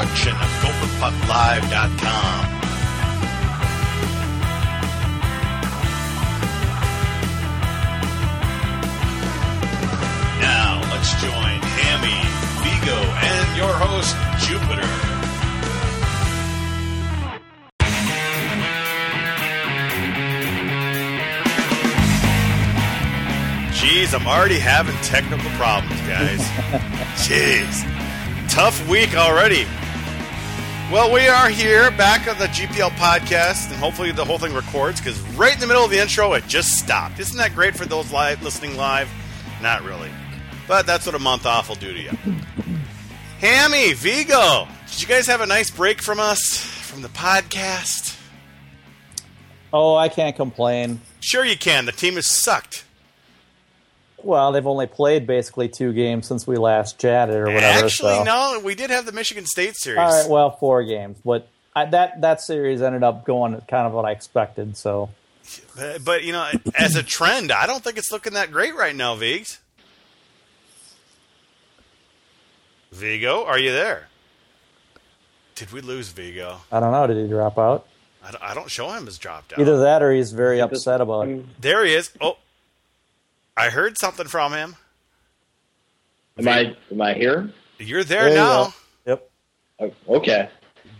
production of GopherPuckLive.com. Now, let's join Hammy, Vegoe, and your host, Jupiter. Jeez, I'm already having technical problems, guys. Jeez. Tough week already. Well, we are here back on the GPL podcast, and hopefully the whole thing records because right in the middle of the intro, it just stopped. Isn't that great for those live listening live? Not really, but that's what a month off will do to you. Hammy, Vegoe, did you guys have a nice break from us from the podcast? Oh, I can't complain. Sure, you can. The team has sucked. Well, they've only played basically two games since we last chatted or whatever. Actually, so. no, we did have the Michigan State series. All right, well, four games, but I, that that series ended up going kind of what I expected. So, But, but, you know, as a trend, I don't think it's looking that great right now, Vigs. Vegoe, are you there? Did we lose Vegoe? I don't know. Did he drop out? I don't, I don't show him as dropped out. Either that or he's very upset about it. There he is. Oh, I heard something from him. Am I am I here? You're there, There now. go. Yep. Oh, Okay.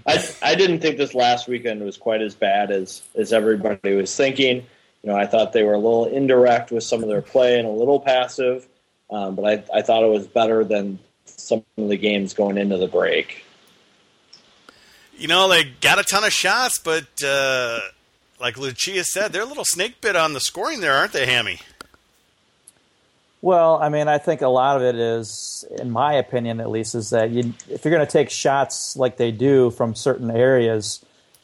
I I didn't think this last weekend was quite as bad as as everybody was thinking. You know, I thought they were a little indirect with some of their play and a little passive, um, but I I thought it was better than some of the games going into the break. You know, they got a ton of shots, but uh, like Lucia said, they're a little snake bit on the scoring there, aren't they, Hammy? Well, I mean, I think a lot of it is, in my opinion at least, is that you, if you're going to take shots like they do from certain areas,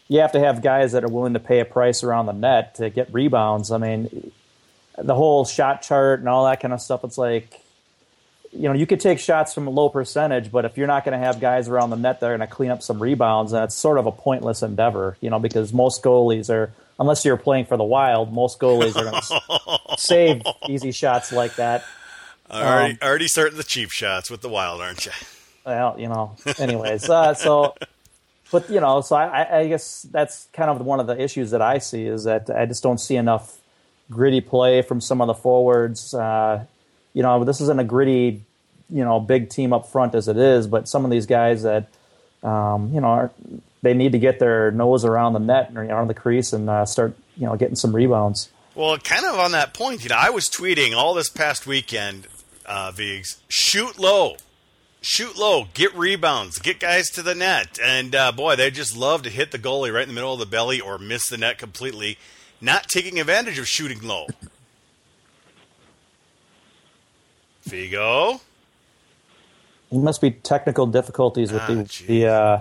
you have to have guys that are willing to pay a price around the net to get rebounds. I mean, the whole shot chart and all that kind of stuff, it's like, you know, you could take shots from a low percentage, but if you're not going to have guys around the net that are going to clean up some rebounds, that's sort of a pointless endeavor, you know, because most goalies are, unless you're playing for the Wild, most goalies are going to save easy shots like that. Already, Um, already starting the cheap shots with the Wild, aren't you? Well, you know, anyways, uh, so, but you know, so I, I- guess that's kind of one of the issues that I see is that I just don't see enough gritty play from some of the forwards. Uh, you know, this isn't a gritty, you know, big team up front as it is, but some of these guys that, um, you know, are, they need to get their nose around the net or around the crease and uh, start, you know, getting some rebounds. Well, kind of on that point, you know, I was tweeting all this past weekend, uh, Vigs, shoot low. Shoot low, get rebounds, get guys to the net. And uh, boy, they just love to hit the goalie right in the middle of the belly or miss the net completely, not taking advantage of shooting low. Vegoe, There must be technical difficulties with Ah, the, the uh,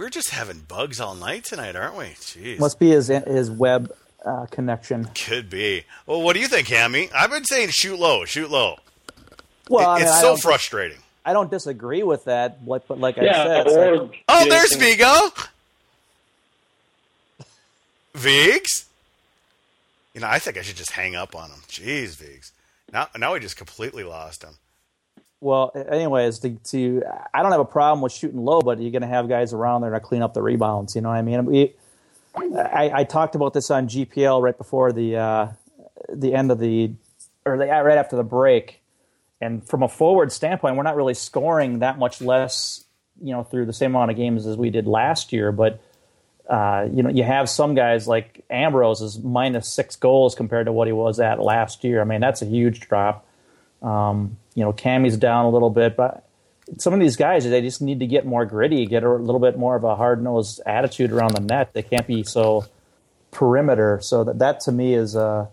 we're just having bugs all night tonight, aren't we? Jeez. must be his his web uh, connection. Could be. Well, what do you think, Hammy? I've been saying shoot low, shoot low. Well, I mean, it's I so don't- frustrating. I don't disagree with that, but, but like I said, it's or like- Oh, there's Vegoe. Vigs? You know, I think I should just hang up on him. Jeez, Vigs. Now, now we just completely lost him. Well, anyways, to, to I don't have a problem with shooting low, but you're going to have guys around there to clean up the rebounds. You know what I mean? I, I talked about this on GPL right before the uh, the end of the or the, right after the break, and from a forward standpoint, we're not really scoring that much less, you know, through the same amount of games as we did last year, but. Uh, you know, you have some guys like Ambroz is minus six goals compared to what he was at last year. I mean, that's a huge drop. Um, you know, Cammy's down a little bit, but some of these guys they just need to get more gritty, get a little bit more of a hard nosed attitude around the net. They can't be so perimeter. So that that to me is a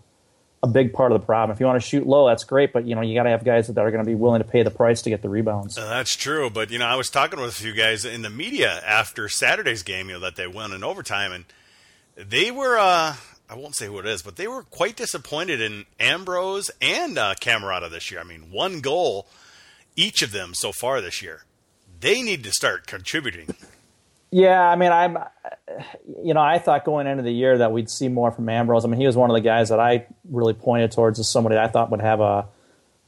a big part of the problem. If you want to shoot low, that's great, but you know you got to have guys that are going to be willing to pay the price to get the rebounds. Uh, that's true, but you know, I was talking with a few guys in the media after Saturday's game, you know, that they won in overtime, and they were, uh, I won't say who it is, but they were quite disappointed in Ambroz and uh, Cammarata this year. I mean, one goal each of them so far this year. They need to start contributing. Yeah, I mean, I'm, you know, I thought going into the year that we'd see more from Ambroz. I mean, he was one of the guys that I really pointed towards as somebody I thought would have a,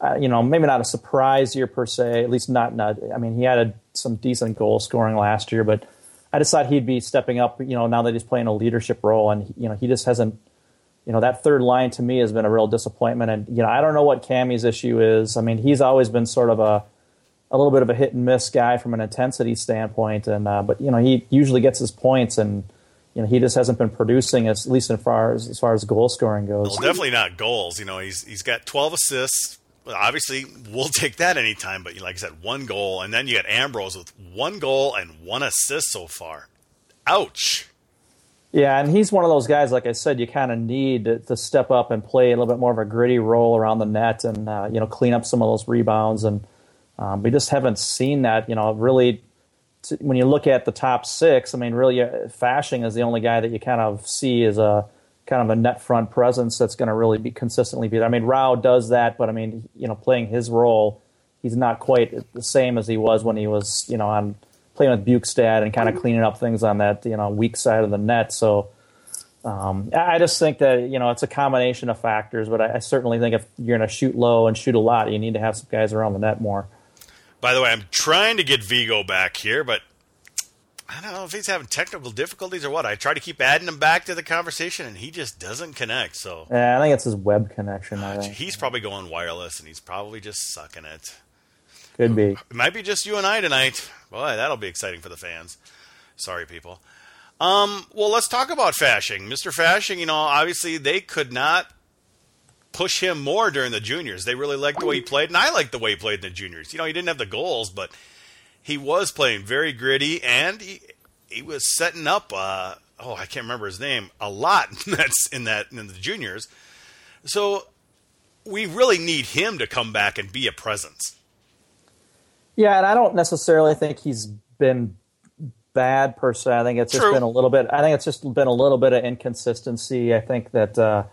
uh, you know, maybe not a surprise year per se, at least not. not I mean, he had a some decent goal scoring last year, but I just thought he'd be stepping up. You know, now that he's playing a leadership role, and you know, he just hasn't. You know, that third line to me has been a real disappointment, and you know, I don't know what Cammy's issue is. I mean, he's always been sort of a a little bit of a hit and miss guy from an intensity standpoint, and uh, but you know, he usually gets his points and you know he just hasn't been producing as, at least as far as as far as goal scoring goes. Well, definitely not goals. You know, he's he's got 12 assists. Obviously, we'll take that anytime. But like I said, one goal, and then you got Ambroz with one goal and one assist so far. Ouch. Yeah, and he's one of those guys. Like I said, you kind of need to, to, step up and play a little bit more of a gritty role around the net, and uh, you know clean up some of those rebounds. And um, we just haven't seen that. You know, really to, when you look at the top six, I mean, really, uh, Fasching is the only guy that you kind of see as a kind of a net front presence that's going to really be consistently be. There. I mean, Rau does that, but I mean, you know, playing his role, he's not quite the same as he was when he was, you know, on playing with Bjugstad and kind of cleaning up things on that, you know, weak side of the net. So. Um, I just think that you know it's a combination of factors, but I, I certainly think if you're going to shoot low and shoot a lot, you need to have some guys around the net more. By the way, I'm trying to get Vegoe back here, but I don't know if he's having technical difficulties or what. I try to keep adding him back to the conversation, and he just doesn't connect. So yeah, I think it's his web connection. I think he's probably going wireless, and he's probably just sucking it. Could be. It might be just you and I tonight. Boy, that'll be exciting for the fans. Sorry, people. Um, well, let's talk about Fasching, Mr. Fasching. you know, obviously they could not push him more during the juniors. They really liked the way he played, and I liked the way he played in the juniors. You know, he didn't have the goals, but he was playing very gritty, and he he was setting up. Uh, oh, I can't remember his name. A lot that's in that in the juniors. So we really need him to come back and be a presence. Yeah, and I don't necessarily think he's been bad per se. I think it's just been a little bit. I think it's just been a little bit of inconsistency. I think that. Uh,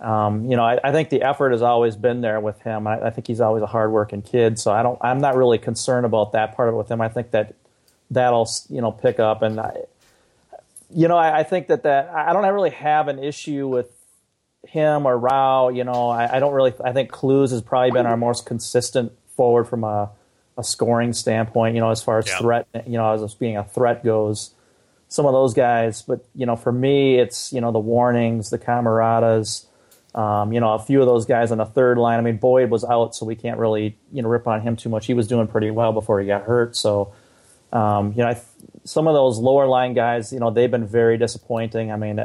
um, you know, I, I, think the effort has always been there with him. I, I, think he's always a hardworking kid, so I don't. I'm not really concerned about that part of it with him. I think that that'll you know pick up, and I, you know, I, I think that that I don't really have an issue with him or Rau. You know, I, don't really. I think Kloos has probably been our most consistent forward from a, a scoring standpoint. You know, as far as yeah. threat, you know, as being a threat goes. Some of those guys, but you know, for me, it's you know the Warnings, the Cammaratas um, you know, a few of those guys on the third line. I mean, Boyd was out, so we can't really you know rip on him too much. He was doing pretty well before he got hurt. So, um, you know, I, some of those lower line guys, you know, they've been very disappointing. I mean,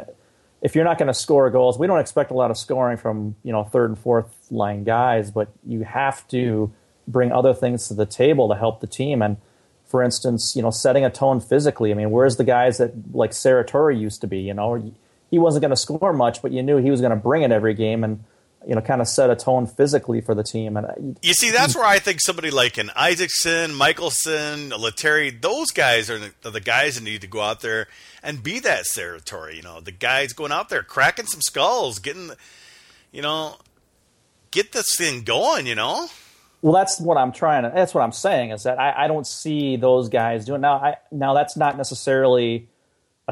if you're not going to score goals, we don't expect a lot of scoring from you know third and fourth line guys, but you have to bring other things to the table to help the team. And for instance, you know, setting a tone physically. I mean, where's the guys that like Saratori used to be? You know he wasn't going to score much, but you knew he was going to bring it every game and you know kind of set a tone physically for the team. And uh, you see, that's where I think somebody like an Isackson, Michelson, Lettieri, those guys are the, are the, guys that need to go out there and be that territory. You know, the guys going out there cracking some skulls, getting, you know, get this thing going. You know. Well, that's what I'm trying to. That's what I'm saying is that I, I don't see those guys doing now. I now that's not necessarily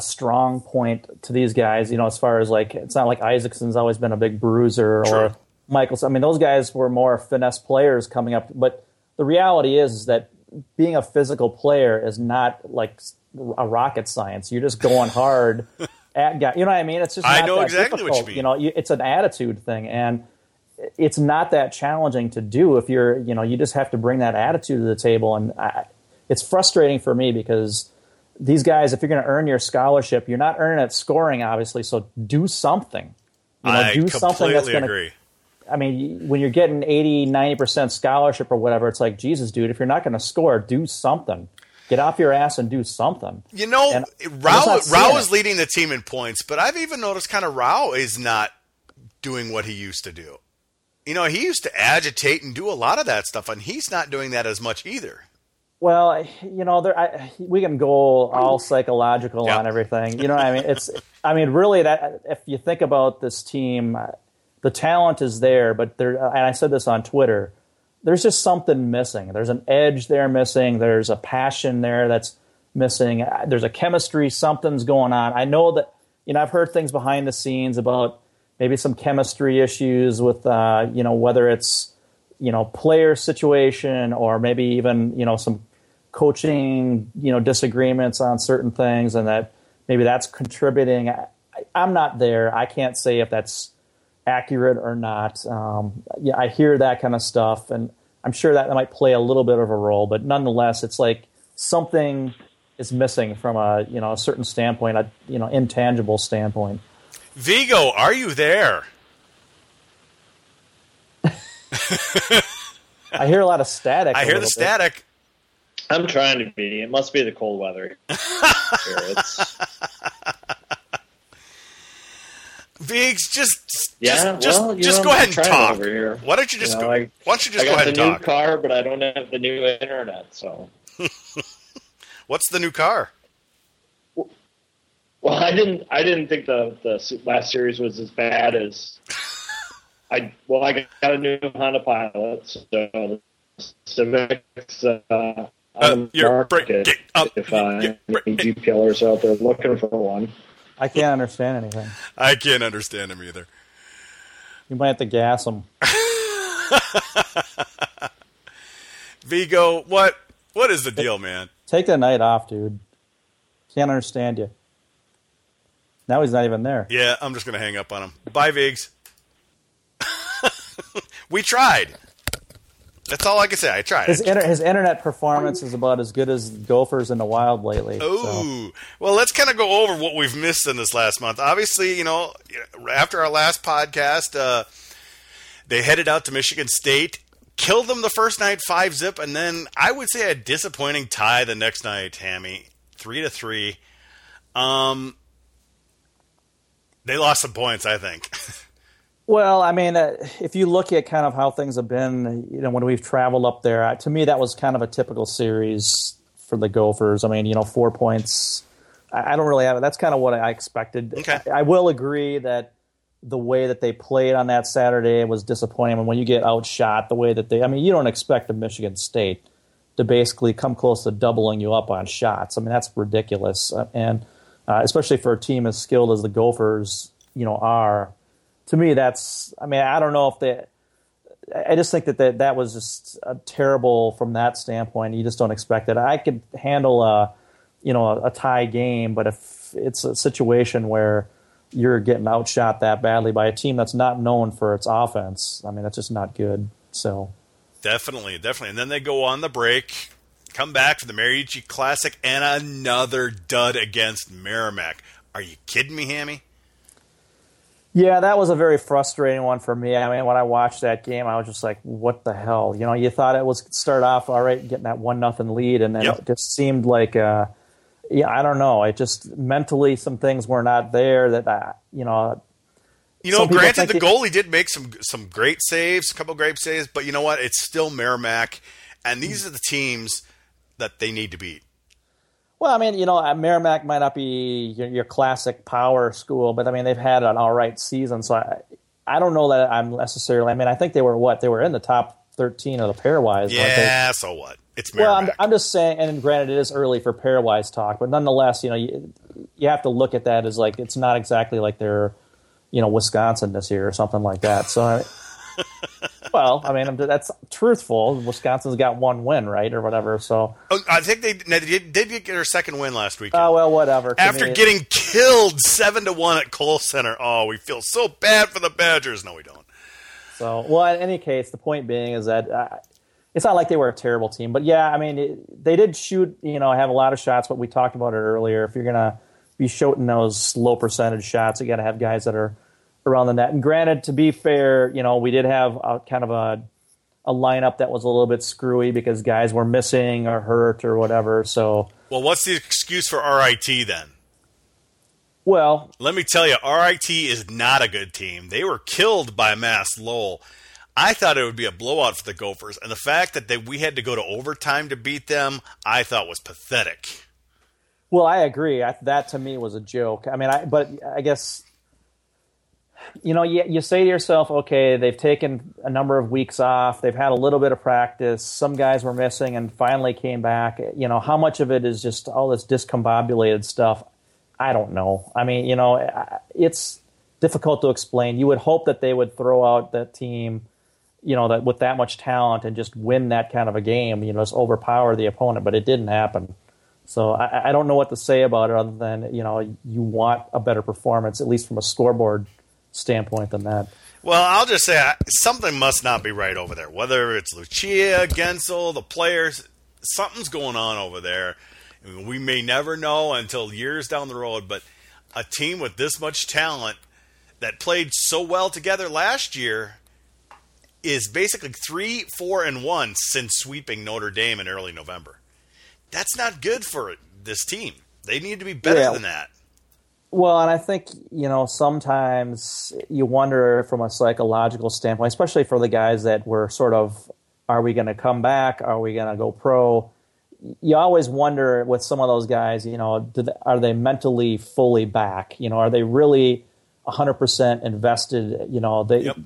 a strong point to these guys. You know, as far as like, it's not like Isackson's always been a big bruiser True. or Michaels. I mean, those guys were more finesse players coming up. But the reality is, is that being a physical player is not like a rocket science. You're just going hard at guys. You know what I mean? It's just I know exactly difficult. what you mean. You know, it's an attitude thing, and it's not that challenging to do if you're. You know, you just have to bring that attitude to the table, and I, it's frustrating for me because these guys, if you're going to earn your scholarship, you're not earning it scoring, obviously. So do something. You know, I do something that's going to. I mean, when you're getting 80, 90% scholarship or whatever, it's like, Jesus, dude, if you're not going to score, do something. Get off your ass and do something. You know, and Rau, Rau is leading the team in points, but I've even noticed kind of Rau is not doing what he used to do. You know, he used to agitate and do a lot of that stuff, and he's not doing that as much either. Well, you know, there, I, we can go all psychological on everything. You know, I mean, it's, I mean, really, that if you think about this team, uh, the talent is there, but there, uh, and I said this on Twitter, there's just something missing. There's an edge there missing. There's a passion there that's missing. Uh, there's a chemistry. Something's going on. I know that, you know, I've heard things behind the scenes about maybe some chemistry issues with, uh, you know, whether it's, you know, player situation or maybe even, you know, some coaching, you know, disagreements on certain things, and that maybe that's contributing. I, am not there. I can't say if that's accurate or not. Um, yeah, I hear that kind of stuff, and I'm sure that, that might play a little bit of a role. But nonetheless, it's like something is missing from a you know a certain standpoint, a you know intangible standpoint. Vegoe, are you there? I hear a lot of static. I hear the bit. static. I'm trying to be. It must be the cold weather. Viggs, just yeah, just, well, just, know, go I'm ahead and talk. over here. Why don't you just You know, go? I- why don't you just I go got ahead the and new car, but I don't have the new internet. So, What's the new car? well, I didn't. I didn't think the the last series was as bad as. I well, I got a new Honda Pilot, so the Civic's uh, Uh, the you're market. breaking up. If uh, You're any breaking- GPLers out there looking for one, I can't understand anything. I can't understand him either. You might have to gas him. Vegoe, what what is the deal, man? Take the night off, dude. Can't understand you. Now he's not even there. Yeah, I'm just gonna hang up on him. Bye, Vigs. we tried. That's all I can say. I tried. His, inter- his internet performance is about as good as Gophers in the wild lately. so. Well, let's kind of go over what we've missed in this last month. Obviously, you know, after our last podcast, uh, they headed out to Michigan State, killed them the first night, five zip, and then I would say a disappointing tie the next night, Hammy, three to three. Um, they lost some points, I think. Well, I mean, uh, if you look at kind of how things have been, you know, when we've traveled up there, uh, to me that was kind of a typical series for the Gophers. I mean, you know, four points. I, I don't really have it. That's kind of what I expected. Okay. I, I will agree that the way that they played on that Saturday was disappointing. And when you get outshot, the way that they, I mean, you don't expect a Michigan State to basically come close to doubling you up on shots. I mean, that's ridiculous. Uh, and uh, especially for a team as skilled as the Gophers, you know, are to me, that's. I mean, I don't know if they. I just think that that, that was just uh, terrible from that standpoint. You just don't expect it. I could handle a, you know, a, a tie game, but if it's a situation where you're getting outshot that badly by a team that's not known for its offense, I mean, that's just not good. So, definitely, definitely. And then they go on the break, come back for the Mariucci Classic, and another dud against Merrimack. Are you kidding me, Hammy? Yeah, that was a very frustrating one for me. I mean, when I watched that game, I was just like, "What the hell?" You know, you thought it was start off all right, getting that one nothing lead, and then Yep. it just seemed like, uh, yeah, I don't know. It just mentally some things were not there that I, you know. You know, granted, the it- goalie did make some some great saves, a couple great saves, but you know what? It's still Merrimack, and these are the teams that they need to beat. Well, I mean, you know, uh, Merrimack might not be your, your classic power school, but I mean, they've had an all right season. So I, I don't know that I'm necessarily. I mean, I think they were what they were in the top thirteen of the pairwise. Yeah, so what? It's Merrimack. Well, I'm, I'm just saying, and granted, it is early for pairwise talk, but nonetheless, you know, you, you have to look at that as like it's not exactly like they're, you know, Wisconsin this year or something like that. So, I, well, I mean, that's truthful. Wisconsin's got one win, right, or whatever. So, Oh, I think they, they did, get their second win last week. oh well, whatever. To After me, getting killed seven to one at Kohl Center. Oh, we feel so bad for the Badgers. No, we don't. So, well, in any case, the point being is that uh, it's not like they were a terrible team, but yeah, I mean, it, they did shoot, you know, have a lot of shots, but we talked about it earlier. If you're gonna be shooting those low percentage shots, you got to have guys that are around the net. And granted, to be fair, you know, we did have a kind of a a lineup that was a little bit screwy because guys were missing or hurt or whatever. So, Well, what's the excuse for RIT then? well, Let me tell you, RIT is not a good team. They were killed by Mass Lowell. I thought it would be a blowout for the Gophers, and the fact that they, we had to go to overtime to beat them, I thought was pathetic. Well, I agree. I, that to me was a joke. I mean, I but I guess you know you, you say to yourself, okay, they've taken a number of weeks off. They've had a little bit of practice. Some guys were missing and finally came back. You know, how much of it is just all this discombobulated stuff? I don't know. I mean, you know, it's difficult to explain. You would hope that they would throw out that team you know, that with that much talent and just win that kind of a game, you know, just overpower the opponent. But it didn't happen. So I, I don't know what to say about it other than you know you want a better performance, at least from a scoreboard standpoint, than that. Well, I'll just say something must not be right over there. Whether it's Lucia, Guentzel, the players, something's going on over there. we may never know until years down the road, but a team with this much talent that played so well together last year is basically three, four, and one since sweeping Notre Dame in early November. That's not good for this team. They need to be better yeah. than that. Well, and I think, you know, sometimes you wonder from a psychological standpoint, especially for the guys that were sort of, are we going to come back? Are we going to go pro? You always wonder with some of those guys, you know, they, are they mentally fully back? You know, are they really 100% invested? You know, they, yep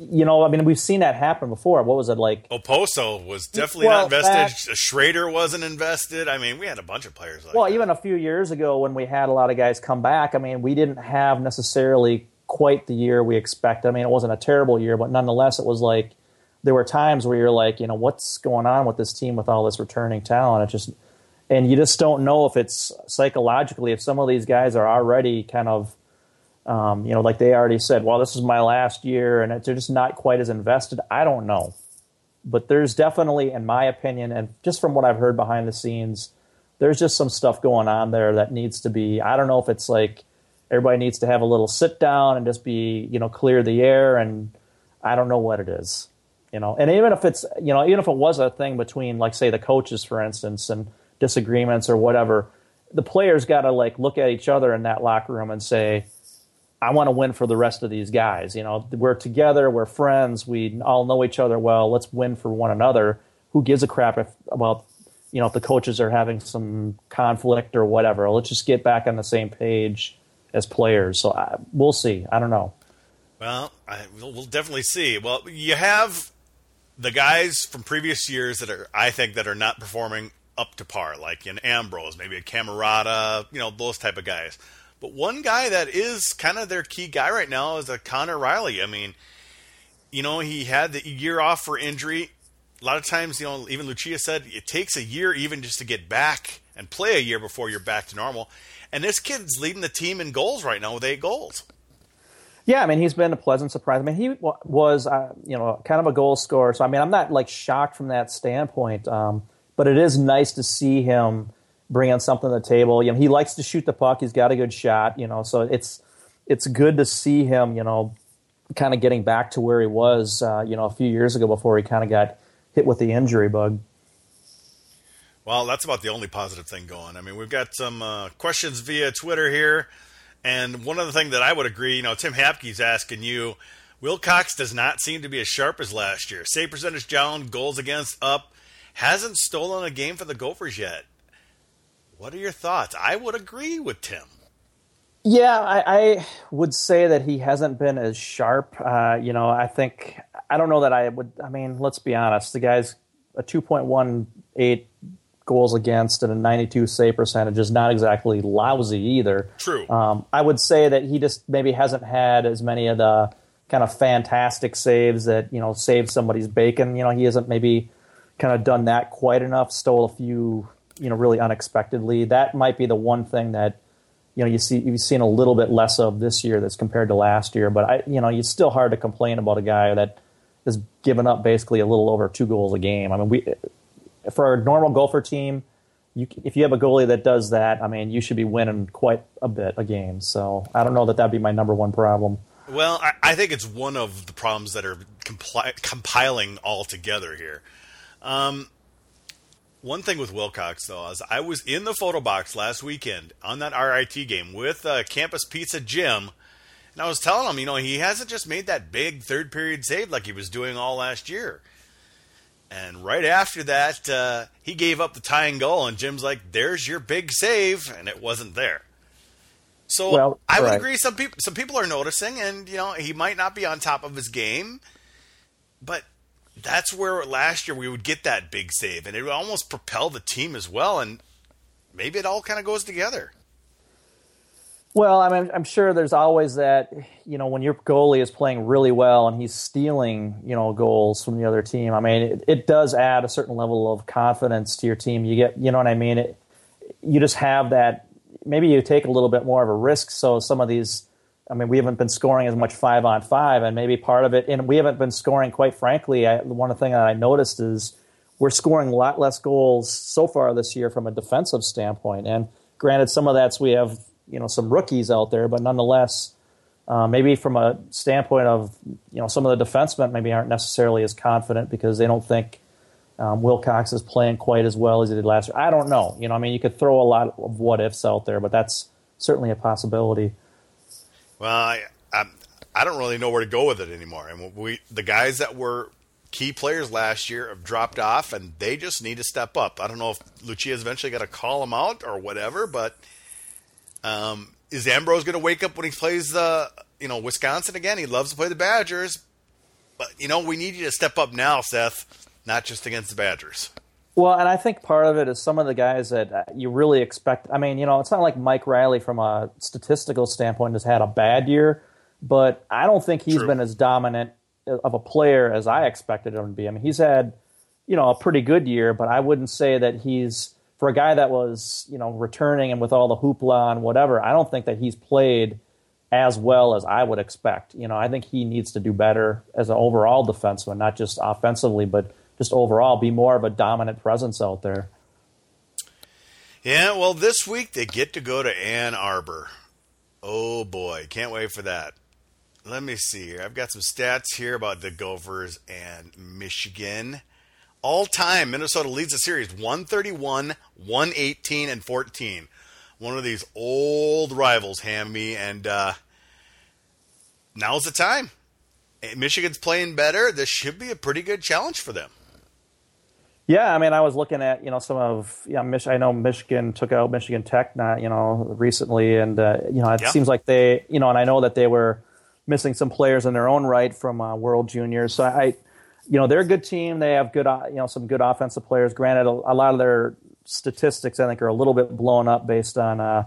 you know, I mean, we've seen that happen before. What was it like? Okposo was definitely well, not invested. That, Schroeder wasn't invested. I mean, we had a bunch of players like Well, that. even a few years ago when we had a lot of guys come back, I mean, we didn't have necessarily quite the year we expected. I mean, it wasn't a terrible year, but nonetheless, it was like there were times where you're like, you know, what's going on with this team with all this returning talent? It just, and you just don't know if it's psychologically, if some of these guys are already kind of um, you know, like they already said, well, this is my last year, and they're just not quite as invested. I don't know, but there's definitely, in my opinion, and just from what I've heard behind the scenes, there's just some stuff going on there that needs to be. I don't know if it's like everybody needs to have a little sit down and just be, you know, clear the air, and I don't know what it is, you know. And even if it's, you know, even if it was a thing between, like, say, the coaches, for instance, and disagreements or whatever, the players got to like look at each other in that locker room and say I want to win for the rest of these guys. You know, we're together, we're friends, we all know each other well. Let's win for one another. Who gives a crap if about you know if the coaches are having some conflict or whatever? Let's just get back on the same page as players. So I, we'll see. I don't know. Well, I, we'll, definitely see. Well, you have the guys from previous years that are, I think, that are not performing up to par, like in Ambroz, maybe a Cammarata, you know, those type of guys. But one guy that is kind of their key guy right now is a Connor Reilly. I mean, you know, he had the year off for injury. A lot of times, you know, even Lucia said it takes a year even just to get back and play a year before you're back to normal. And this kid's leading the team in goals right now with eight goals. Yeah, I mean, he's been a pleasant surprise. I mean, he was, uh, you know, kind of a goal scorer. So, I mean, I'm not like shocked from that standpoint. Um, but it is nice to see him bringing something to the table. You know, he likes to shoot the puck. He's got a good shot. You know, so it's it's good to see him. You know, kind of getting back to where he was. Uh, you know, a few years ago before he kind of got hit with the injury bug. Well, that's about the only positive thing going. I mean, we've got some uh, questions via Twitter here, and one of the things that I would agree, you know, Tim Hapke's asking you. Wilcox does not seem to be as sharp as last year. Save percentage down, goals against up. Hasn't stolen a game for the Gophers yet. What are your thoughts? I would agree with Tim. Yeah, I, I would say that he hasn't been as sharp. Uh, you know, I think I don't know that I would. I mean, let's be honest. The guy's a two point one eight goals against and a 92 save percentage is not exactly lousy either. True. Um, I would say that he just maybe hasn't had as many of the kind of fantastic saves that you know save somebody's bacon. You know, he hasn't maybe kind of done that quite enough. Stole a few you know really unexpectedly. That might be the one thing that you know you see you've seen a little bit less of this year that's compared to last year. But I you know it's still hard to complain about a guy that has given up basically a little over two goals a game. I mean we for a normal Gopher team. You, if you have a goalie that does that, I mean, you should be winning quite a bit a game. So I don't know that that'd be my number one problem. Well, I, I think it's one of the problems that are compli- compiling all together here. Um, one thing with Wilcox, though, is I was in the photo box last weekend on that RIT game with uh, Campus Pizza Jim, and I was telling him, you know, he hasn't just made that big third period save like he was doing all last year. And right after that, uh, he gave up the tying goal, and Jim's like, "There's your big save," and it wasn't there. So well, I would right. agree. Some people, some people are noticing, and you know, he might not be on top of his game, but that's where last year we would get that big save, and it would almost propel the team as well. And maybe it all kind of goes together. Well, I mean, I'm sure there's always that, you know, when your goalie is playing really well and he's stealing, you know, goals from the other team. I mean, it, it does add a certain level of confidence to your team. You get, you know what I mean? It, you just have that. Maybe you take a little bit more of a risk. So some of these, I mean, we haven't been scoring as much five on five, and maybe part of it, and we haven't been scoring. Quite frankly, I, one thing that I noticed is we're scoring a lot less goals so far this year from a defensive standpoint. And granted, some of that's we have you know some rookies out there, but nonetheless, uh, maybe from a standpoint of you know some of the defensemen maybe aren't necessarily as confident because they don't think um, Wilcox is playing quite as well as he did last year. I don't know. You know, I mean, you could throw a lot of what ifs out there, but that's certainly a possibility. Well, I, I, I don't really know where to go with it anymore. And we the guys that were key players last year have dropped off, and they just need to step up. I don't know if Lucia's eventually got to call them out or whatever, but um, is Ambroz going to wake up when he plays the you know Wisconsin again? He loves to play the Badgers, but you know we need you to step up now, Seth, not just against the Badgers. Well, and I think part of it is some of the guys that uh, you really expect. I mean, you know, it's not like Mike Reilly from a statistical standpoint has had a bad year, but I don't think he's True. been as dominant of a player as I expected him to be. I mean, he's had, you know, a pretty good year, but I wouldn't say that he's for a guy that was, you know, returning and with all the hoopla and whatever, I don't think that he's played as well as I would expect. You know, I think he needs to do better as an overall defenseman, not just offensively, but just overall be more of a dominant presence out there. Yeah, well, this week they get to go to Ann Arbor. Oh boy, can't wait for that. Let me see here. I've got some stats here about the Gophers and Michigan. All time, Minnesota leads the series 131, 118, and 14. One of these old rivals, Hammy, and uh, now's the time. Michigan's playing better. This should be a pretty good challenge for them. Yeah, I mean, I was looking at you know some of yeah, Mich- I know Michigan took out Michigan Tech not you know recently, and uh, you know it yeah. seems like they you know, and I know that they were missing some players in their own right from uh, World Juniors. So I, you know, they're a good team. They have good, uh, you know, some good offensive players. Granted, a, a, lot of their statistics I think are a little bit blown up based on, uh,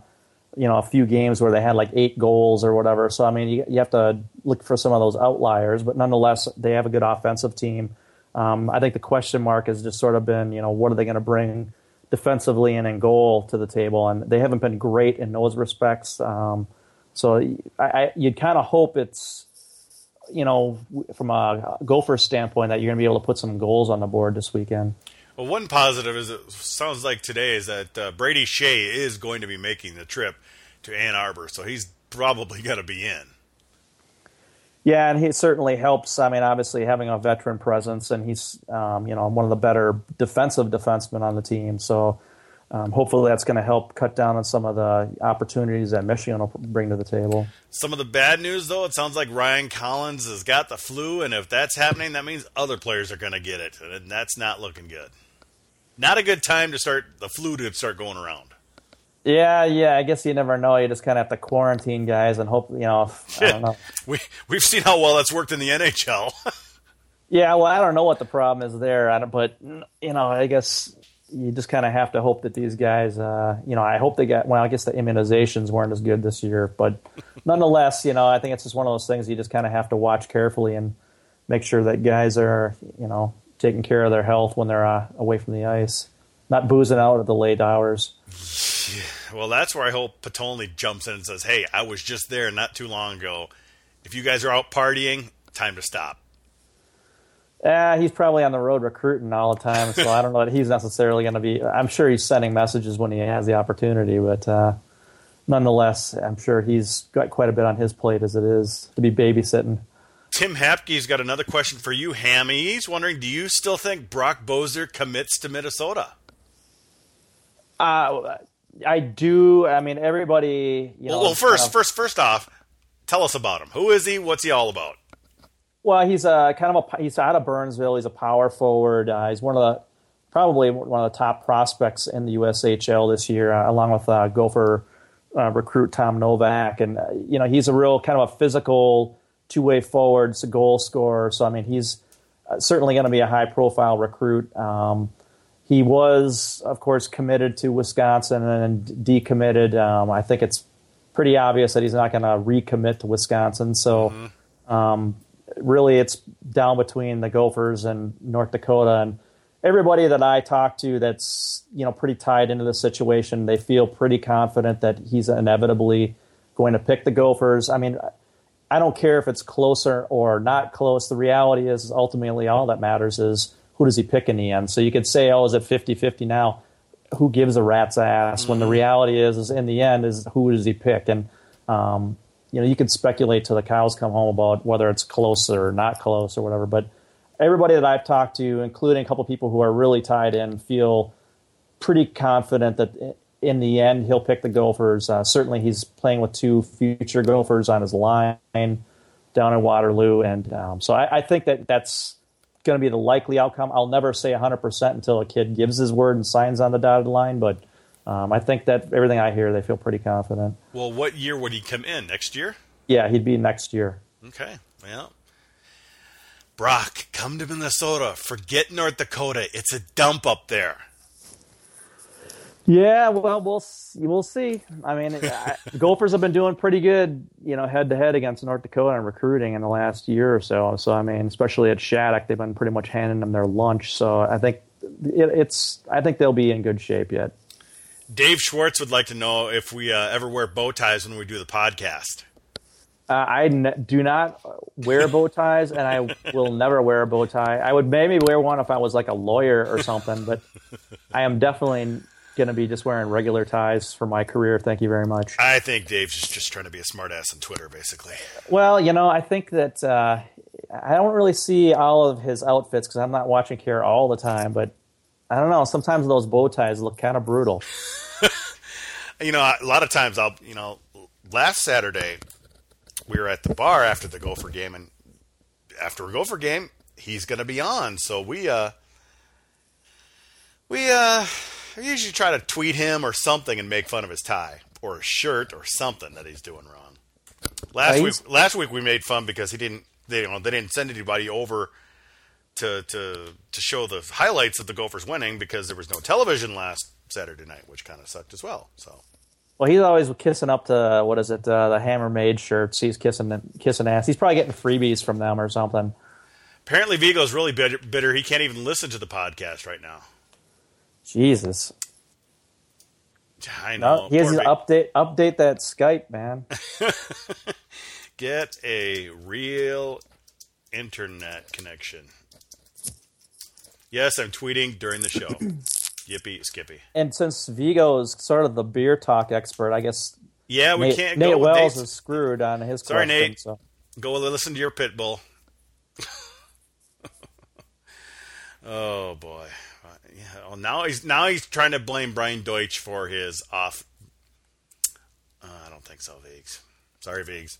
you know, a few games where they had like eight goals or whatever. So I mean, you, you have to look for some of those outliers, but nonetheless, they have a good offensive team. Um, I think the question mark has just sort of been, you know, what are they going to bring defensively and in goal to the table? And they haven't been great in those respects. Um, so I, I, you'd kind of hope it's, you know, from a Gopher standpoint, that you're going to be able to put some goals on the board this weekend. Well, one positive is it sounds like today is that uh, Brady Skjei is going to be making the trip to Ann Arbor, so he's probably going to be in. Yeah, and he certainly helps. I mean, obviously having a veteran presence, and he's um, you know one of the better defensive defensemen on the team. So um, hopefully that's going to help cut down on some of the opportunities that Michigan will bring to the table. Some of the bad news, though, it sounds like Ryan Collins has got the flu, and if that's happening, that means other players are going to get it, and that's not looking good. Not a good time to start the flu to start going around. Yeah, yeah. I guess you never know. You just kind of have to quarantine guys and hope. You know, I don't know. we we've seen how well that's worked in the NHL. yeah, well, I don't know what the problem is there, I don't, but you know, I guess you just kind of have to hope that these guys, uh, you know, I hope they got. Well, I guess the immunizations weren't as good this year, but nonetheless, you know, I think it's just one of those things you just kind of have to watch carefully and make sure that guys are, you know, taking care of their health when they're uh, away from the ice, not boozing out at the late hours. Well, that's where I hope Potulny jumps in and says, "Hey, I was just there not too long ago. If you guys are out partying, time to stop." Uh, he's probably on the road recruiting all the time, so I don't know that he's necessarily going to be. I'm sure he's sending messages when he has the opportunity, but uh, nonetheless, I'm sure he's got quite a bit on his plate as it is to be babysitting. Tim Hapke's got another question for you, Hammy. He's wondering, do you still think Brock Boeser commits to Minnesota? Uh, I do. I mean, everybody. You know, well, well first, kind of, first, first off, tell us about him. Who is he? What's he all about? Well, he's a kind of a he's out of Burnsville. He's a power forward. Uh, he's one of the probably one of the top prospects in the USHL this year, uh, along with uh, Gopher uh, recruit Tom Novak. And uh, you know, he's a real kind of a physical two way forward, a goal scorer. So I mean, he's uh, certainly going to be a high profile recruit. Um, he was, of course, committed to Wisconsin and decommitted. Um, I think it's pretty obvious that he's not going to recommit to Wisconsin. So, mm-hmm. um, really, it's down between the Gophers and North Dakota. And everybody that I talk to that's you know pretty tied into the situation, they feel pretty confident that he's inevitably going to pick the Gophers. I mean, I don't care if it's closer or not close. The reality is, ultimately, all that matters is who does he pick in the end. So you could say, oh, is it 50-50 now? Who gives a rat's ass? When the mm-hmm. reality is, is in the end, is who does he pick? And um, you know, you can speculate till the cows come home about whether it's close or not close or whatever. But everybody that I've talked to, including a couple people who are really tied in, feel pretty confident that in the end he'll pick the Gophers. Uh, certainly, he's playing with two future Gophers on his line down in Waterloo, and um, so I, I, think that that's going to be the likely outcome. I'll never say 100% until a kid gives his word and signs on the dotted line, but um, I think that everything I hear, they feel pretty confident. Well, what year would he come in? Next year? Yeah, he'd be next year. Okay. Well, Brock, come to Minnesota. Forget North Dakota. It's a dump up there. Yeah, well, we'll we'll see. I mean, Gophers have been doing pretty good, you know, head to head against North Dakota in recruiting in the last year or so. So, I mean, especially at Shattuck, they've been pretty much handing them their lunch. So, I think it, it's I think they'll be in good shape yet. Dave Schwartz would like to know if we uh, ever wear bow ties when we do the podcast. Uh, I n- do not wear bow ties, and I will never wear a bow tie. I would maybe wear one if I was like a lawyer or something, but I am definitely going to be just wearing regular ties for my career. Thank you very much. I think Dave's just, just trying to be a smartass on Twitter, basically. Well, you know, I think that uh, I don't really see all of his outfits because I'm not watching here all the time, but I don't know. Sometimes those bow ties look kind of brutal. you know, a lot of times I'll, you know, last Saturday we were at the bar after the Gopher game, and after a Gopher game, he's going to be on. So we uh, we uh, usually try to tweet him or something and make fun of his tie or his shirt or something that he's doing wrong. Last week, last week we made fun because he didn't. They, you know, they didn't send anybody over to to to show the highlights of the Gophers winning because there was no television last Saturday night, which kind of sucked as well. So well, he's always kissing up to what is it? Uh, the Hammermade shirts. He's kissing kissing ass. He's probably getting freebies from them or something. Apparently, Vegoe's really bitter. He can't even listen to the podcast right now. Jesus. I know. No, he has to update update that Skype, man. Get a real internet connection. Yes, I'm tweeting during the show. Yippee, Skippy. And since Vegoe is sort of the beer talk expert, I guess. Yeah, we Nate, can't. Nate Wells is screwed on his. Sorry, question, Nate. So. Go listen to your pit bull. oh boy. Well, now he's now he's trying to blame Brian Deutsch for his off. Uh, I don't think so, Viggs. Sorry, Viggs.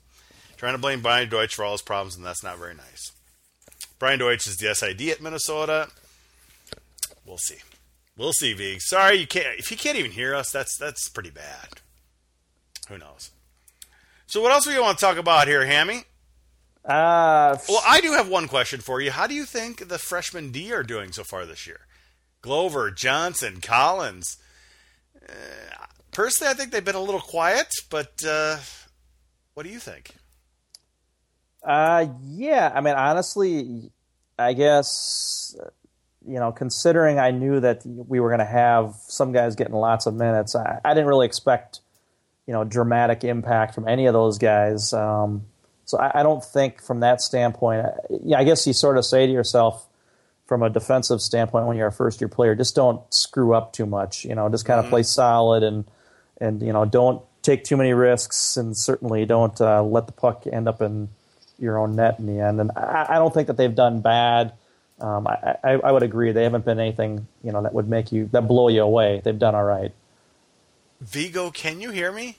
Trying to blame Brian Deutsch for all his problems, and that's not very nice. Brian Deutsch is the SID at Minnesota. We'll see. We'll see, Viggs. Sorry, you can't. If you can't even hear us, that's that's pretty bad. Who knows? So, what else do you want to talk about here, Hammy? Uh, well, I do have one question for you. How do you think the freshman D are doing so far this year? Glover, Johnson, Collins. Uh, personally, I think they've been a little quiet, but uh, what do you think? Uh, yeah. I mean, honestly, I guess you know, considering I knew that we were going to have some guys getting lots of minutes, I, I, didn't really expect, you know, dramatic impact from any of those guys. Um, so I, I, don't think from that standpoint, yeah, I guess you sort of say to yourself from a defensive standpoint when you're a first year player, just don't screw up too much. You know, just kind of mm-hmm. play solid and and you know don't take too many risks and certainly don't uh, let the puck end up in your own net in the end. And I, I don't think that they've done bad um, I, I, I, would agree. They haven't been anything you know that would make you that blow you away. They've done all right. Vegoe, can you hear me?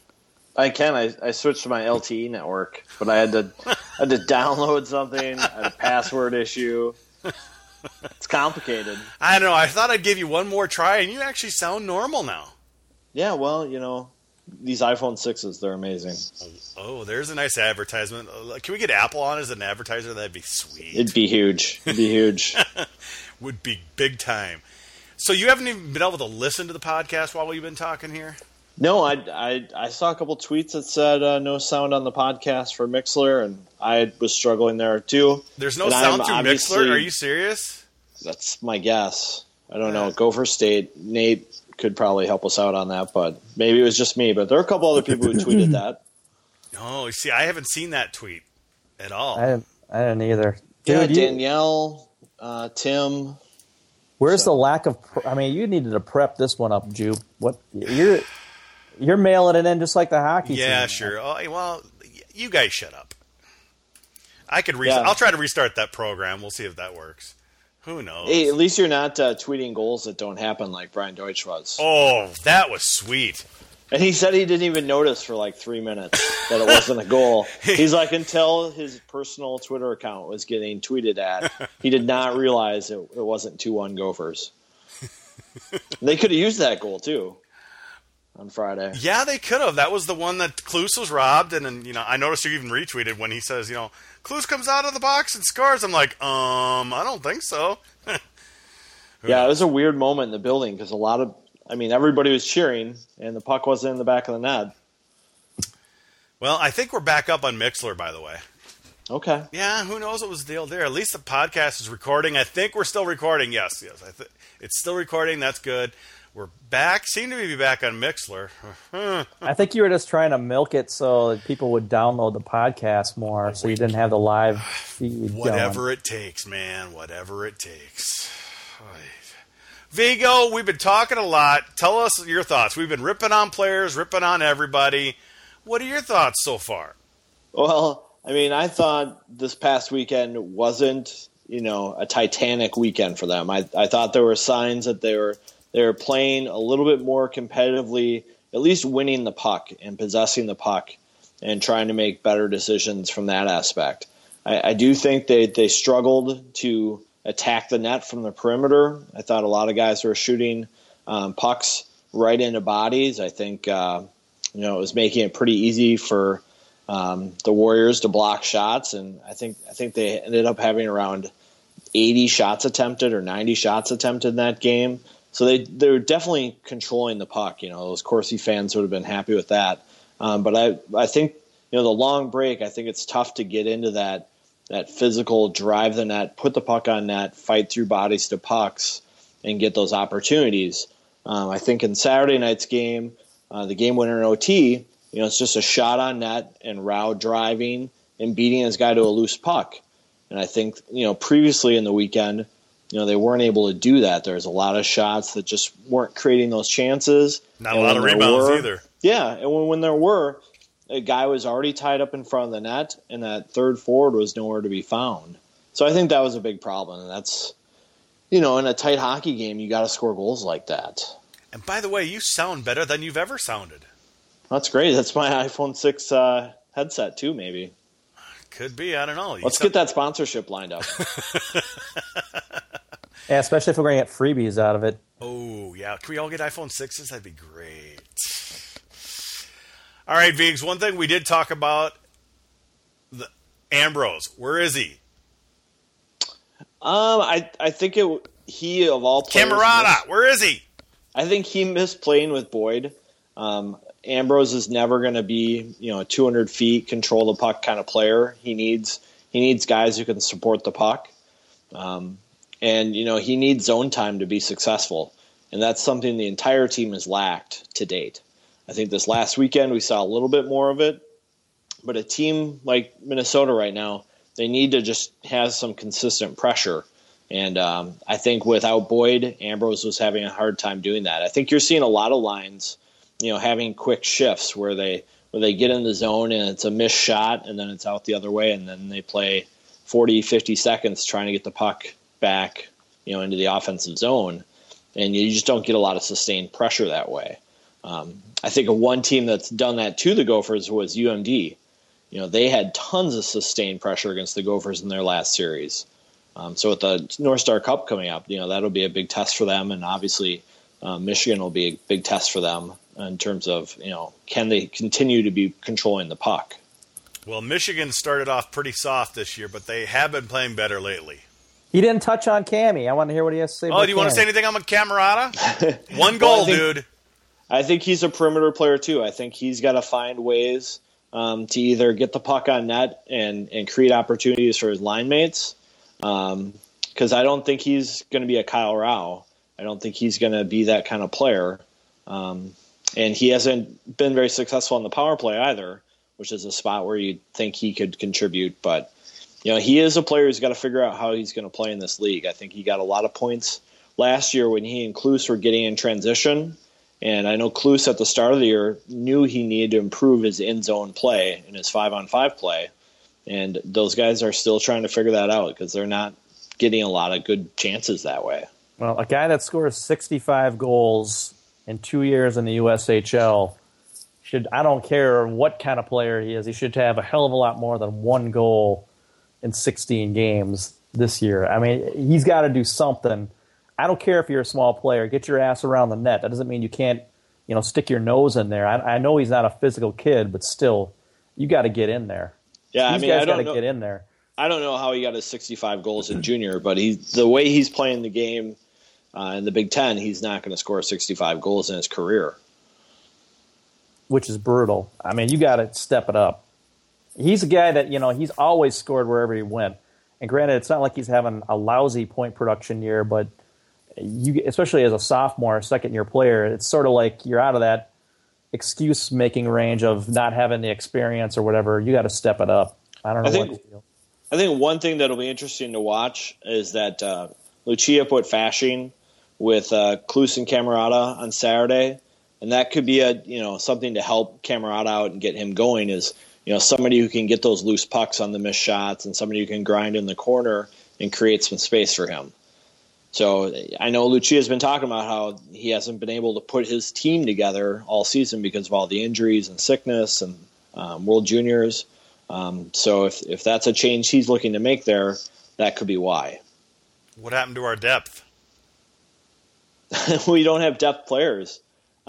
I can. I, I switched to my LTE network, but I had to I had to download something. I had a password issue. It's complicated. I don't know. I thought I'd give you one more try, and you actually sound normal now. Yeah, well, you know, these iPhone sixes, they're amazing. Oh, there's a nice advertisement. Uh, can we get Apple on as an advertiser? That'd be sweet. It'd be huge. It'd be huge. Would be big time. So you haven't even been able to listen to the podcast while we've been talking here? No, I, I, I saw a couple tweets that said uh, no sound on the podcast for Mixlr, and I was struggling there too. There's no And sound I'm through Mixlr. Are you serious? That's my guess. I don't know. Gopher State, Nate could probably help us out on that, but maybe it was just me. But there are a couple other people who tweeted that. No, you see, I haven't seen that tweet at all. I didn't. I didn't either. yeah, Dude, you- Danielle, uh, Tim. where's so- the lack of? Pre- I mean, you needed to prep this one up, Jupe. What you're you're mailing it in just like the hockey. Team. Yeah, team. sure. Oh, well, you guys shut up. I could. Re- Yeah. I'll try to restart that program. We'll see if that works. Who knows? Hey, at least you're not uh, tweeting goals that don't happen like Brian Deutsch was. Oh, that was sweet. And he said he didn't even notice for like three minutes that it wasn't a goal. He's like, until his personal Twitter account was getting tweeted at, he did not realize it, it wasn't 2 1 Gophers. they could have used that goal too on Friday. Yeah, they could have. That was the one that Kloos was robbed, and then you know I noticed you even retweeted when he says, you know, Kloos comes out of the box and scores. I'm like, um, I don't think so. Yeah, it was a weird moment in the building because a lot of, I mean, everybody was cheering and the puck wasn't in the back of the net. Well, I think we're back up on Mixlr, by the way. Okay. Yeah, who knows what was the deal there? At least the podcast is recording. I think we're still recording. Yes, yes. I th- it's still recording. That's good. We're back. Seem to be back on Mixlr. I think you were just trying to milk it so that people would download the podcast more, so you didn't have the live feed. going. Whatever it takes, man. Whatever it takes. Vegoe, we've been talking a lot. Tell us your thoughts. We've been ripping on players, ripping on everybody. What are your thoughts so far? Well, I mean, I thought this past weekend wasn't, you know, a Titanic weekend for them. I, I thought there were signs that they were they were playing a little bit more competitively, at least winning the puck and possessing the puck and trying to make better decisions from that aspect. I, I do think they, they struggled to attack the net from the perimeter. I thought a lot of guys were shooting um, pucks right into bodies. I think uh, you know it was making it pretty easy for um, the Warriors to block shots, and I think I think they ended up having around 80 shots attempted or 90 shots attempted in that game. So they they were definitely controlling the puck. You know, those Corsi fans would have been happy with that. Um, but I I think you know the long break. I think it's tough to get into that that physical drive the net, put the puck on net, fight through bodies to pucks, and get those opportunities. Um, I think in Saturday night's game, uh, the game winner in OT, you know, it's just a shot on net and Rau driving and beating his guy to a loose puck. And I think, you know, previously in the weekend, you know, they weren't able to do that. There's a lot of shots that just weren't creating those chances. Not a lot of rebounds were- either. Yeah, and when, when there were, a guy was already tied up in front of the net, and that third forward was nowhere to be found. So I think that was a big problem, and that's, you know, in a tight hockey game, you got to score goals like that. And by the way, you sound better than you've ever sounded. That's great. That's my iPhone six uh, headset too. Maybe Could be. I don't know. You let's sound- get that sponsorship lined up. Yeah, especially if we're going to get freebies out of it. Oh, yeah. Can we all get iPhone 6s? That'd be great. All right, Vigs. One thing we did talk about the Ambroz. Where is he? Um, I I think it he of all players. Cammarata. missed- Where is he? I think he missed playing with Boyd. Um, Ambroz is never going to be you know a 200 feet control the puck kind of player. He needs he needs guys who can support the puck, um, and you know he needs zone time to be successful, and that's something the entire team has lacked to date. I think this last weekend we saw a little bit more of it, but a team like Minnesota right now, they need to just have some consistent pressure. And um, I think without Boyd, Ambroz was having a hard time doing that. I think you're seeing a lot of lines, you know, having quick shifts where they where they get in the zone and it's a missed shot and then it's out the other way and then they play 40, 50 seconds trying to get the puck back, you know, into the offensive zone. And you just don't get a lot of sustained pressure that way. Um, I think one team that's done that to the Gophers was UMD. You know, they had tons of sustained pressure against the Gophers in their last series. Um, so with the North Star Cup coming up, you know that'll be a big test for them, and obviously uh, Michigan will be a big test for them in terms of you know can they continue to be controlling the puck. Well, Michigan started off pretty soft this year, but they have been playing better lately. He didn't touch on Cammy. I want to hear what he has to say. Oh, about do you want to say anything on Cammarata? One goal, Well, I think- dude. I think he's a perimeter player too. I think he's got to find ways um, to either get the puck on net and and create opportunities for his line mates. Because um, I don't think he's going to be a Kyle Rau. I don't think he's going to be that kind of player. Um, and he hasn't been very successful on the power play either, which is a spot where you'd think he could contribute. But you know, he is a player who's got to figure out how he's going to play in this league. I think he got a lot of points last year when he and Kloos were getting in transition. And I know Kloos at the start of the year knew he needed to improve his in zone play and his five on five play. And those guys are still trying to figure that out because they're not getting a lot of good chances that way. Well, a guy that scores 65 goals in two years in the USHL should, I don't care what kind of player he is, he should have a hell of a lot more than one goal in 16 games this year. I mean, he's got to do something. I don't care if you're a small player, get your ass around the net. That doesn't mean you can't, you know, stick your nose in there. I, I know he's not a physical kid, but still, you got to get in there. Yeah, These I mean, guys I don't got to get in there. I don't know how he got his 65 goals in junior, but he the way he's playing the game uh, in the Big Ten, he's not going to score 65 goals in his career. which is brutal. I mean, you got to step it up. He's a guy that you know he's always scored wherever he went. And granted, it's not like he's having a lousy point production year, but you, especially as a sophomore, second year player, it's sort of like you're out of that excuse making range of not having the experience or whatever. You got to step it up. I don't know I think- what to feel. I think one thing that'll be interesting to watch is that uh, Lucia put Fasching with uh, Kloos and Cammarata on Saturday, and that could be a you know something to help Cammarata out and get him going. Is you know somebody who can get those loose pucks on the missed shots and somebody who can grind in the corner and create some space for him. So I know Lucia's been talking about how he hasn't been able to put his team together all season because of all the injuries and sickness and um, World Juniors. Um, so if if that's a change he's looking to make there, that could be why. What happened to our depth? we don't have depth players.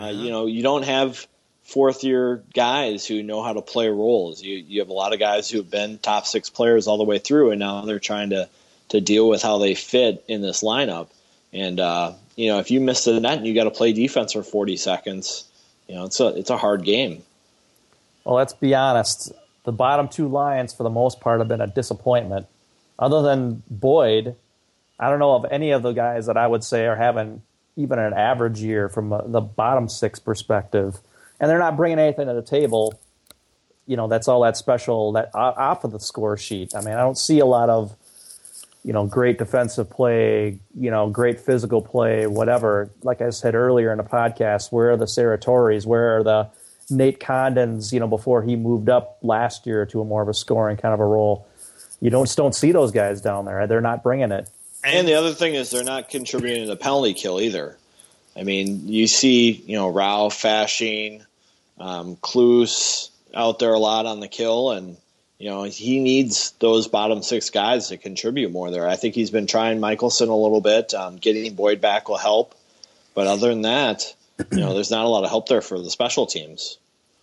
Uh, You know, you don't have fourth year guys who know how to play roles. You you have a lot of guys who have been top six players all the way through, and now they're trying to to deal with how they fit in this lineup. And uh, you know, if you miss the net and you got to play defense for forty seconds, you know, it's a it's a hard game. Well, let's be honest. The bottom two lines, for the most part, have been a disappointment. Other than Boyd, I don't know of any of the guys that I would say are having even an average year from the bottom six perspective, and they're not bringing anything to the table. You know, that's all that special that off of the score sheet. I mean, I don't see a lot of you know great defensive play, you know, great physical play, whatever. Like I said earlier in the podcast, where are the Serratores? Where are the Nate Condons, you know, before he moved up last year to a more of a scoring kind of a role. You don't don't see those guys down there. They're not bringing it. And the other thing is they're not contributing to the penalty kill either. I mean, you see, you know, Rau, Fasching, um, Kloos out there a lot on the kill, and you know he needs those bottom six guys to contribute more there. I think he's been trying Michelson a little bit. Um, getting Boyd back will help, but other than that, you know, there's not a lot of help there for the special teams.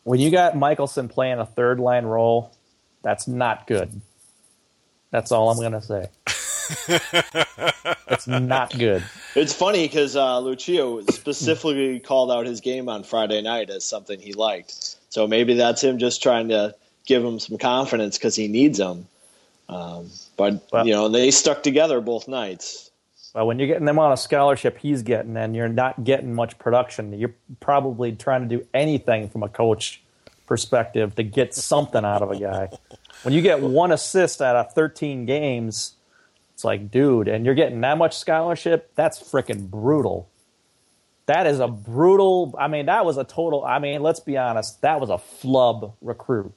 When you got Michelson playing a third line role, that's not good. That's all I'm going to say. it's not good. It's funny because uh, Lucia specifically called out his game on Friday night as something he liked. So maybe that's him just trying to give him some confidence because he needs them. Um, but Well- you know they stuck together both nights. Well, when you're getting them on a scholarship he's getting and you're not getting much production, you're probably trying to do anything from a coach perspective to get something out of a guy. When you get one assist out of 13 games, it's like, dude, and you're getting that much scholarship, that's freaking brutal. That is a brutal. I mean, that was a total. I mean, let's be honest. That was a flub recruit.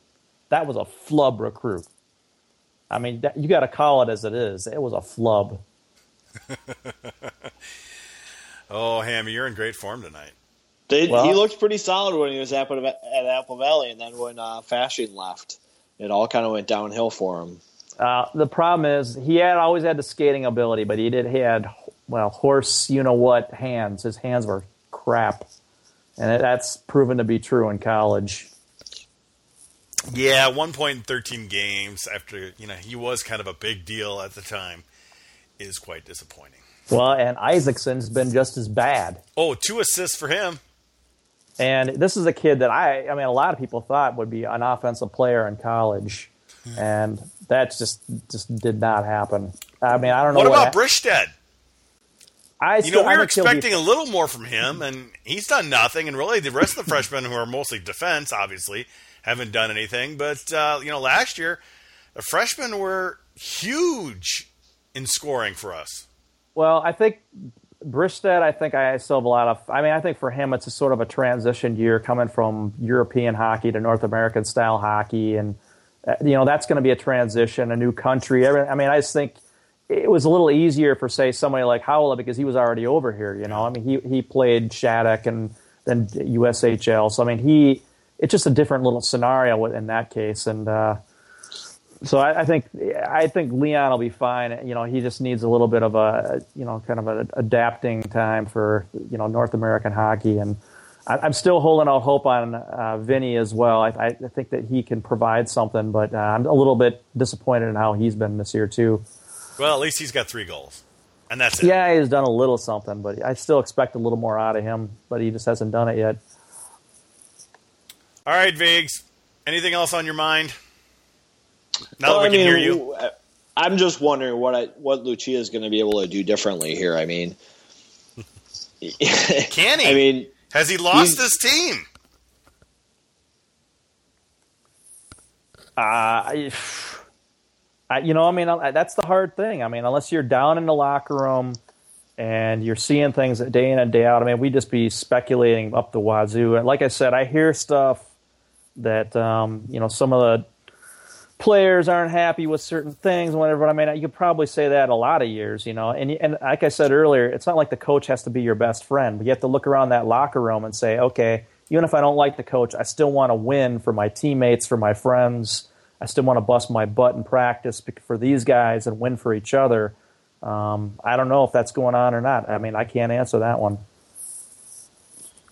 That was a flub recruit. I mean, that, you got to call it as it is. It was a flub. Oh, Hammy, you're in great form tonight. They, Well- he looked pretty solid when he was at, at Apple Valley, and then when uh, Fasching left, it all kind of went downhill for him. Uh, the problem is he had always had the skating ability, but he did he had well horse you know what hands. His hands were crap, and it, that's proven to be true in college. Yeah, one point in thirteen games after you know he was kind of a big deal at the time is quite disappointing. Well, and Isackson's been just as bad. Oh, two assists for him. And this is a kid that I, I mean, a lot of people thought would be an offensive player in college, and that just just did not happen. I mean, I don't know. What, what about Bristedt? I You know, we were think he'll be- expecting a little more from him, and he's done nothing. And really, the rest of the freshmen, who are mostly defense, obviously, haven't done anything. But uh, you know, last year, the freshmen were huge in scoring for us. Well, I think Bristedt, I think I still have a lot of. I mean, I think for him, it's a sort of a transition year coming from European hockey to North American style hockey, and you know that's going to be a transition, a new country. I mean, I just think it was a little easier for say somebody like Howell because he was already over here. You know, I mean, he he played Shattuck and then USHL, so I mean, he it's just a different little scenario in that case, and. uh so I, I think I think Leon will be fine. You know, he just needs a little bit of a you know kind of an adapting time for you know North American hockey, and I'm still holding out hope on uh, Vinny as well. I, I think that he can provide something, but uh, I'm a little bit disappointed in how he's been this year too. Well, at least he's got three goals, and that's it. Yeah, he's done a little something, but I still expect a little more out of him. But he just hasn't done it yet. All right, Viggs. Anything else on your mind? Now Well, that we I can mean, hear you. I'm just wondering what I, what Lucia is going to be able to do differently here. I mean, Can he? I mean, Has he lost he's- his team? Uh, I, I, you know, I mean, I, that's the hard thing. I mean, unless you're down in the locker room and you're seeing things day in and day out, I mean, we'd just be speculating up the wazoo. And like I said, I hear stuff that, um, you know, some of the players aren't happy with certain things and whatever. But I mean, you could probably say that a lot of years, you know. And and like I said earlier, it's not like the coach has to be your best friend, but you have to look around that locker room and say, okay, even if I don't like the coach, I still want to win for my teammates, for my friends. I still want to bust my butt in practice for these guys and win for each other. Um, I don't know if that's going on or not. I mean, I can't answer that one.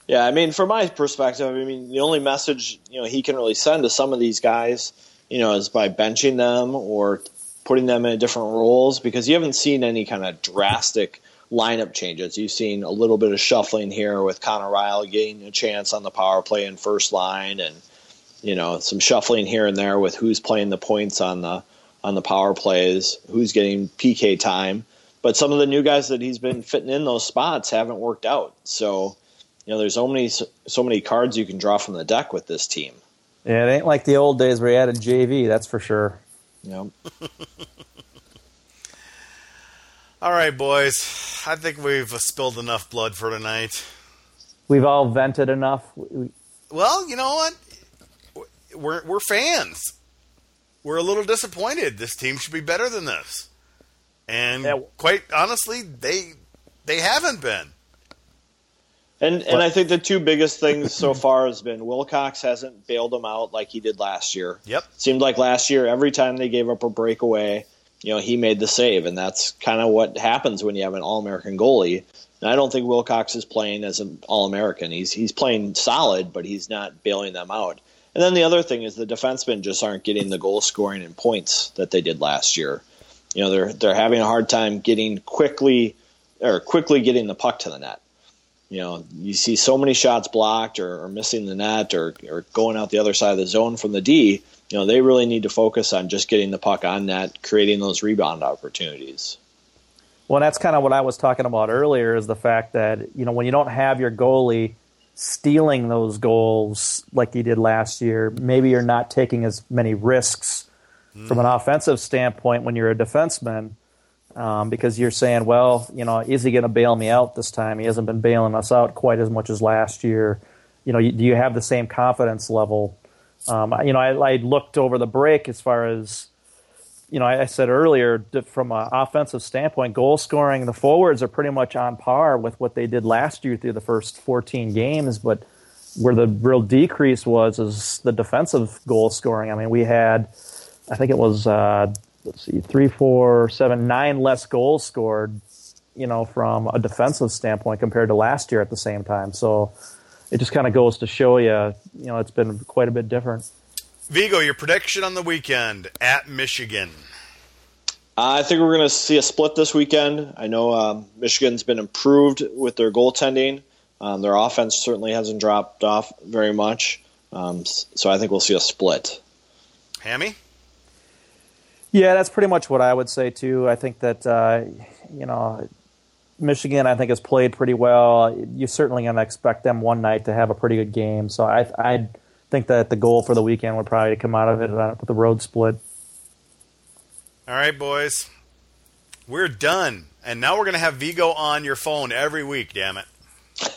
Yeah, I mean, from my perspective, I mean, the only message you know he can really send to some of these guys, you know, is by benching them or putting them in different roles because you haven't seen any kind of drastic lineup changes. You've seen a little bit of shuffling here with Connor Reilly getting a chance on the power play in first line, and you know, some shuffling here and there with who's playing the points on the on the power plays, who's getting PK time. But some of the new guys that he's been fitting in those spots haven't worked out. So you know, there's so many so many cards you can draw from the deck with this team. Yeah, it ain't like the old days where you had a JV, that's for sure. You know, All right, boys. I think we've spilled enough blood for tonight. We've all vented enough. Well, you know what? We're we're fans. We're a little disappointed. This team should be better than this. And Yeah. quite honestly, they they haven't been. And and I think the two biggest things so far has been Wilcox hasn't bailed them out like he did last year. Yep. Seemed like last year, every time they gave up a breakaway, you know, he made the save, and that's kind of what happens when you have an All-American goalie. And I don't think Wilcox is playing as an All-American. He's he's playing solid, but he's not bailing them out. And then the other thing is the defensemen just aren't getting the goal scoring and points that they did last year. You know, they're they're having a hard time getting quickly or quickly getting the puck to the net. You know, you see so many shots blocked or, or missing the net or, or going out the other side of the zone from the D. You know, they really need to focus on just getting the puck on net, creating those rebound opportunities. Well, that's kind of what I was talking about earlier is the fact that, you know, when you don't have your goalie stealing those goals like he did last year, maybe you're not taking as many risks hmm. from an offensive standpoint when you're a defenseman um, because you're saying, well, you know, is he going to bail me out this time? He hasn't been bailing us out quite as much as last year. You know, you, do you have the same confidence level? Um, you know, I, I looked over the break as far as you know, I, I said earlier, from an offensive standpoint, goal scoring, the forwards are pretty much on par with what they did last year through the first 14 games. But where the real decrease was is the defensive goal scoring. I mean, we had, I think it was, uh, let's see, three, four, seven, nine less goals scored, you know, from a defensive standpoint compared to last year at the same time. So it just kind of goes to show you, you know, it's been quite a bit different. Vegoe, your prediction on the weekend at Michigan. I think we're going to see a split this weekend. I know um, Michigan's been improved with their goaltending. Um, their offense certainly hasn't dropped off very much. Um, so I think we'll see a split. Hammy? Yeah, that's pretty much what I would say too. I think that uh, you know Michigan, I think has played pretty well. You certainly going to expect them one night to have a pretty good game. So I I think that the goal for the weekend would probably come out of it uh, with the road split. All right, boys, we're done, and now we're going to have Vegoe on your phone every week. Damn it!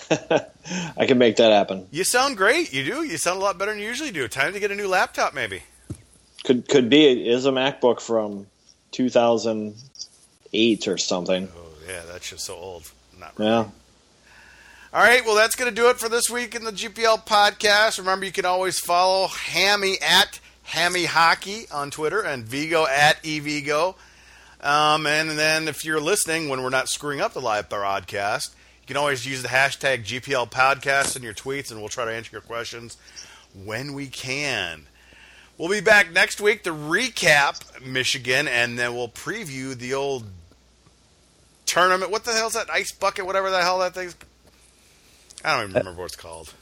I can make that happen. You sound great. You do. You sound a lot better than you usually do. Time to get a new laptop, maybe. Could could be it is a MacBook from 2008 or something. Oh yeah, that's just so old. Not really. Yeah. All right, well, that's going to do it for this week in the GPL podcast. Remember, you can always follow Hammy at Hammy Hockey on Twitter and Vegoe at eVigo. Um, and then if you're listening when we're not screwing up the live broadcast, you can always use the hashtag GPL podcast in your tweets, and we'll try to answer your questions when we can. We'll be back next week to recap Michigan, and then we'll preview the old tournament. What the hell's that ice bucket? Whatever the hell that thing's. I don't even uh, remember what it's called.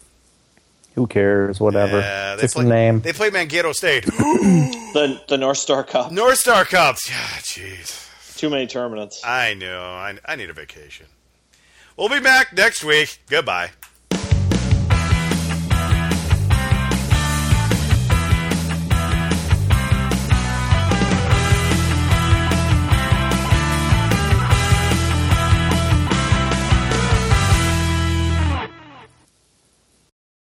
Who cares? Whatever. Yeah, they Just play, a name. They play Mankato State. The the North Star Cup. North Star Cups. Yeah, jeez. Too many tournaments. I know. I, I need a vacation. We'll be back next week. Goodbye.